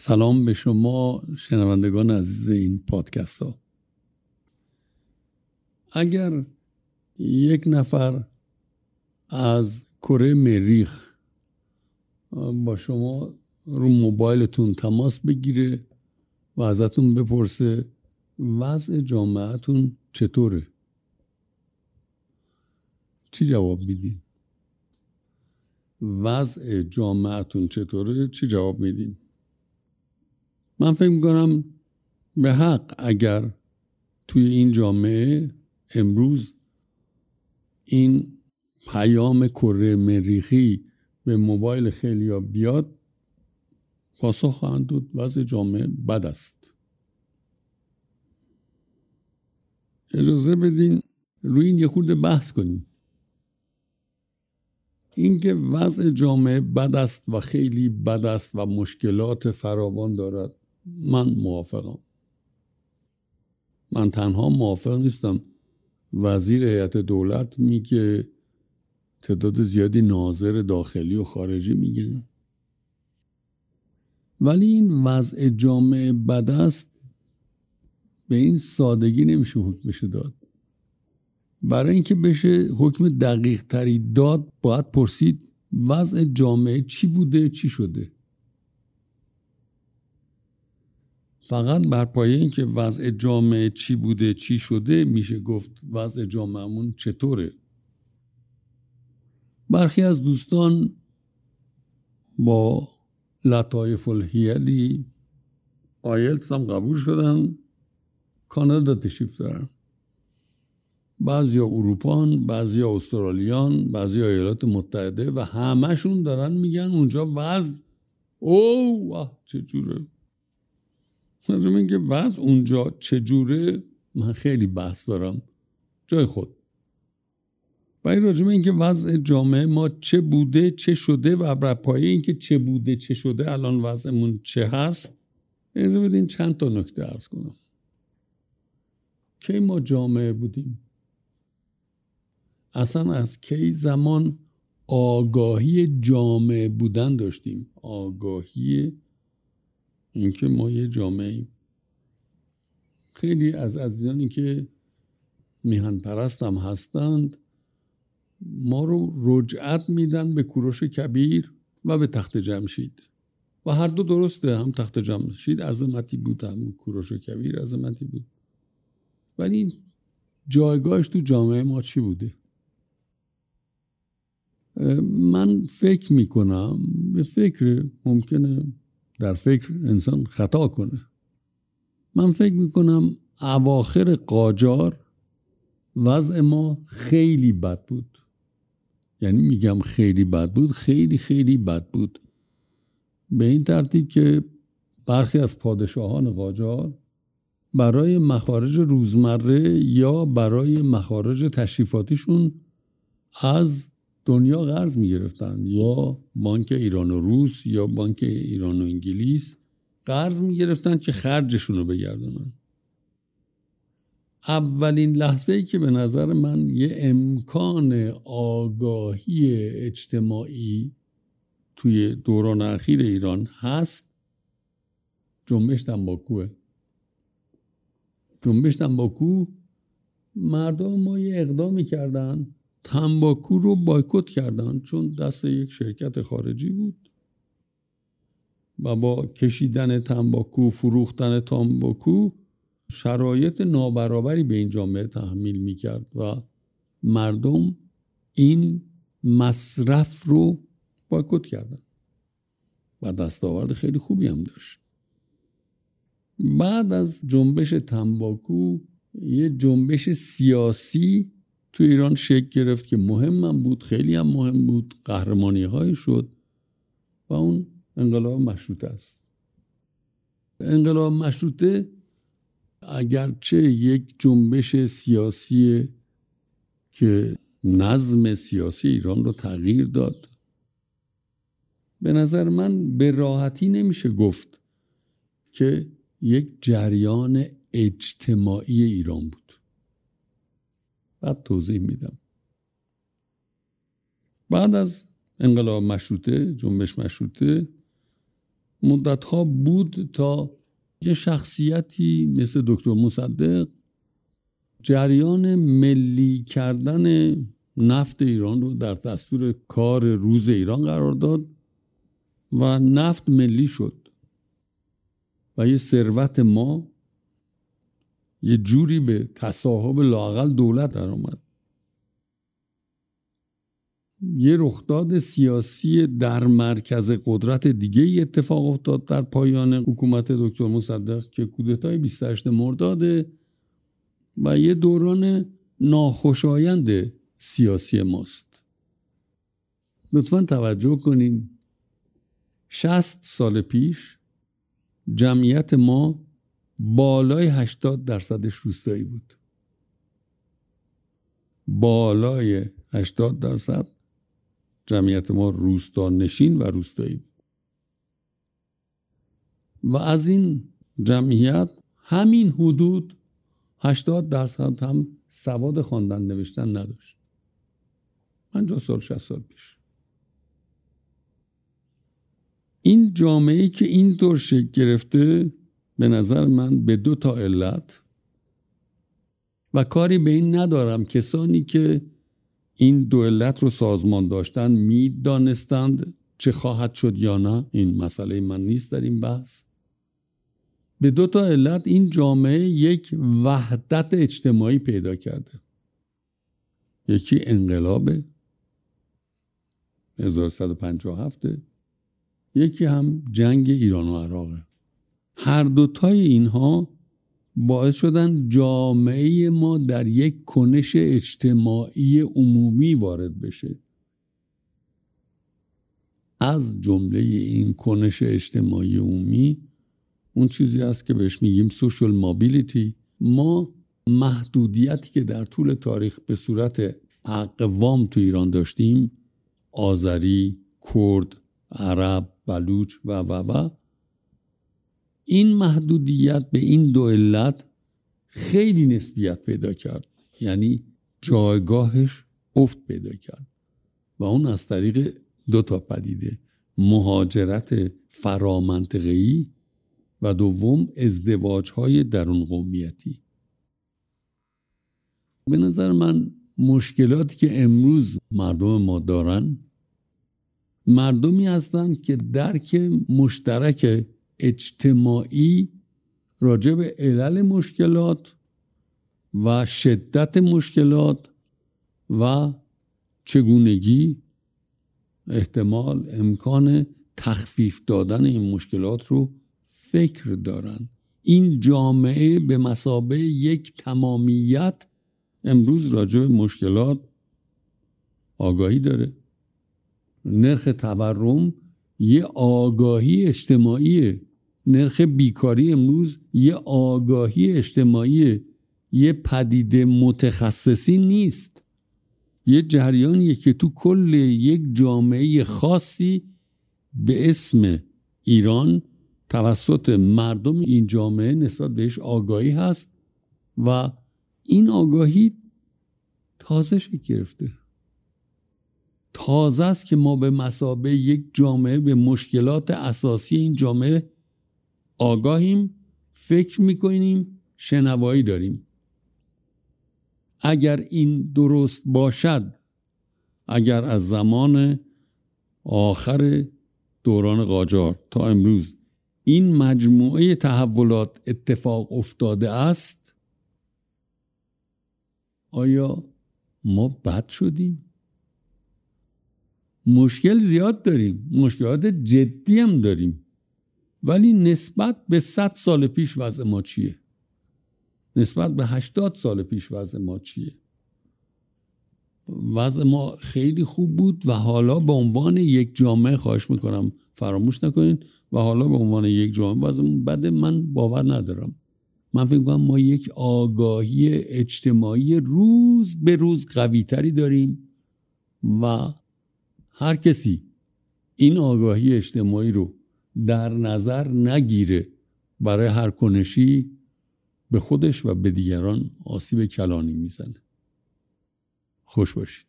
سلام به شما شنوندگان عزیز این پادکست ها. اگر یک نفر از کره مریخ با شما رو موبایلتون تماس بگیره و ازتون بپرسه وضع جامعتون چطوره چی جواب میدین؟ وضع جامعتون چطوره؟ چی جواب میدین؟ من فکر می‌کنم به حق اگر توی این جامعه امروز این پیام کره مریخی به موبایل خیلی بیاد پاسخ خواهند دود وضع جامعه بد است. اجازه بدین روی این یه خورده بحث کنیم. اینکه وضع جامعه بد است و خیلی بد است و مشکلات فراوان دارد. من موافقم. من تنها موافق نیستم. وزیر هیئت دولت میگه تعداد زیادی ناظر داخلی و خارجی میگن ولی این وضع جامعه بد است. به این سادگی نمیشه حکمش داد. برای اینکه بشه حکم دقیق تری داد باید پرسید وضع جامعه چی بوده چی شده؟ فقط بر پایه اینکه وضع جامعه چی بوده چی شده میشه گفت وضع جامعهمون چطوره. برخی از دوستان با لطایف الهیلی آیلتس هم قبول شدن کانادا تشریف دارن. بعضی اروپان بعضی استرالیان بعضی ایالات متحده و همهشون دارن میگن اونجا وضع او چه جوره. راجب اینکه وضع اونجا چجوره من خیلی بحث دارم. جای خود. برای راجب اینکه وضع جامعه ما چه بوده چه شده و بر پایه اینکه چه بوده چه شده الان وضعمون چه هست اجازه بدین چند تا نکته ارز کنم. کی ما جامعه بودیم؟ اصلا از کی زمان آگاهی جامعه بودن داشتیم؟ آگاهی اینکه ما یه جامعه خیلی از عزیزانی که میهن پرست هستند ما رو رجعت میدن به کوروش کبیر و به تخت جمشید. و هر دو درسته هم تخت جمشید عظمتی بود هم کوروش کبیر عظمتی بود. ولی جایگاهش تو جامعه ما چی بوده؟ من فکر می‌کنم به فکر ممکنه در فکر انسان خطا کنه. من فکر می‌کنم اواخر قاجار وضع ما خیلی بد بود. یعنی میگم خیلی بد بود خیلی خیلی بد بود. به این ترتیب که برخی از پادشاهان قاجار برای مخارج روزمره یا برای مخارج تشریفاتیشون از دنیا قرض می‌گرفتن. یا بانک ایران و روس یا بانک ایران و انگلیس قرض می‌گرفتن که خرجشون رو بگردونن. اولین لحظه ای که به نظر من یه امکان آگاهی اجتماعی توی دوران اخیر ایران هست جنبش تنباکوه جنبش تنباکو مردم ما یه اقدامی کردن تنباکو رو بایکوت کردن چون دست یک شرکت خارجی بود و با کشیدن تنباکو فروختن تنباکو شرایط نابرابری به این جامعه تحمیل می‌کرد و مردم این مصرف رو بایکوت کردن و دستاورد خیلی خوبی هم داشت. بعد از جنبش تنباکو یه جنبش سیاسی تو ایران شکل گرفت که مهم بود خیلی هم مهم بود قهرمانی های شد و اون انقلاب مشروطه است. انقلاب مشروطه اگرچه یک جنبش سیاسی که نظم سیاسی ایران رو تغییر داد به نظر من به راحتی نمیشه گفت که یک جریان اجتماعی ایران بود. بعد توضیح میدم. بعد از انقلاب مشروطه جنبش مشروطه مدت ها بود تا یه شخصیتی مثل دکتر مصدق جریان ملی کردن نفت ایران رو در دستور کار روز ایران قرار داد و نفت ملی شد و یه ثروت ما یه جوری به تصاحب لاقل دولت در آمد یه رخداد سیاسی در مرکز قدرت دیگه ای اتفاق افتاد در پایان حکومت دکتر مصدق که کودتای 28 مرداد و یه دوران ناخوشایند سیاسی ماست. لطفا توجه کنین. 60 سال پیش جمعیت ما بالای 80 درصدش روستایی بود. بالای 80 درصد جمعیت ما روستا نشین و روستایی بود. و از این جمعیت همین حدود 80 درصد هم سواد خواندن نوشتن نداشت. 50 سال 60 سال پیش. این جامعه که اینطور شکل گرفته به نظر من به دو تا علت و کاری به این ندارم. کسانی که این دو علت رو سازمان داشتن می‌دانستند چه خواهد شد یا نه. این مسئله من نیست در این بحث. به دو تا علت این جامعه یک وحدت اجتماعی پیدا کرده. یکی انقلاب 1157 یکی هم جنگ ایران و عراقه. هر دوتای اینها باعث شدن جامعه ما در یک کنش اجتماعی عمومی وارد بشه. از جمله این کنش اجتماعی عمومی اون چیزی است که بهش میگیم سوشال مابیلیتی ما محدودیتی که در طول تاریخ به صورت اقوام تو ایران داشتیم آذری، کرد، عرب، بلوچ و و و این محدودیت به این دو علت خیلی نسبیت پیدا کرد. یعنی جایگاهش افت پیدا کرد و اون از طریق دو تا پدیده مهاجرت فرامنطقه‌ای و دوم ازدواج های درون قومیتی. به نظر من مشکلاتی که امروز مردم ما دارن مردمی هستند که درک مشترک اجتماعی راجع به علل مشکلات و شدت مشکلات و چگونگی احتمال امکان تخفیف دادن این مشکلات رو فکر دارن. این جامعه به مسابه یک تمامیت امروز راجع به مشکلات آگاهی داره. نرخ تورم یه آگاهی اجتماعیه نرخ بیکاری امروز یه آگاهی اجتماعی یه پدیده متخصصی نیست. یه جریانیه که تو کل یک جامعه خاصی به اسم ایران توسط مردم این جامعه نسبت بهش آگاهی هست و این آگاهی تازه شکل گرفته. تازه است که ما به مسابه یک جامعه به مشکلات اساسی این جامعه آگاهیم فکر می‌کنیم شنوایی داریم. اگر این درست باشد اگر از زمان آخر دوران قاجار تا امروز این مجموعه تحولات اتفاق افتاده است آیا ما بد شدیم؟ مشکل زیاد داریم مشکلات جدی هم داریم. ولی نسبت به 100 سال پیش وضع ما چیه؟ نسبت به 80 سال پیش وضع ما چیه؟ وضع ما خیلی خوب بود و حالا به عنوان یک جامعه خواهش می‌کنم فراموش نکنید و حالا به عنوان یک جامعه وضع بد من باور ندارم. من فکر کنم ما یک آگاهی اجتماعی روز به روز قویتری داریم و هر کسی این آگاهی اجتماعی رو در نظر نگیره برای هر کنشی به خودش و به دیگران آسیب کلانی می‌زنه. خوش باشید.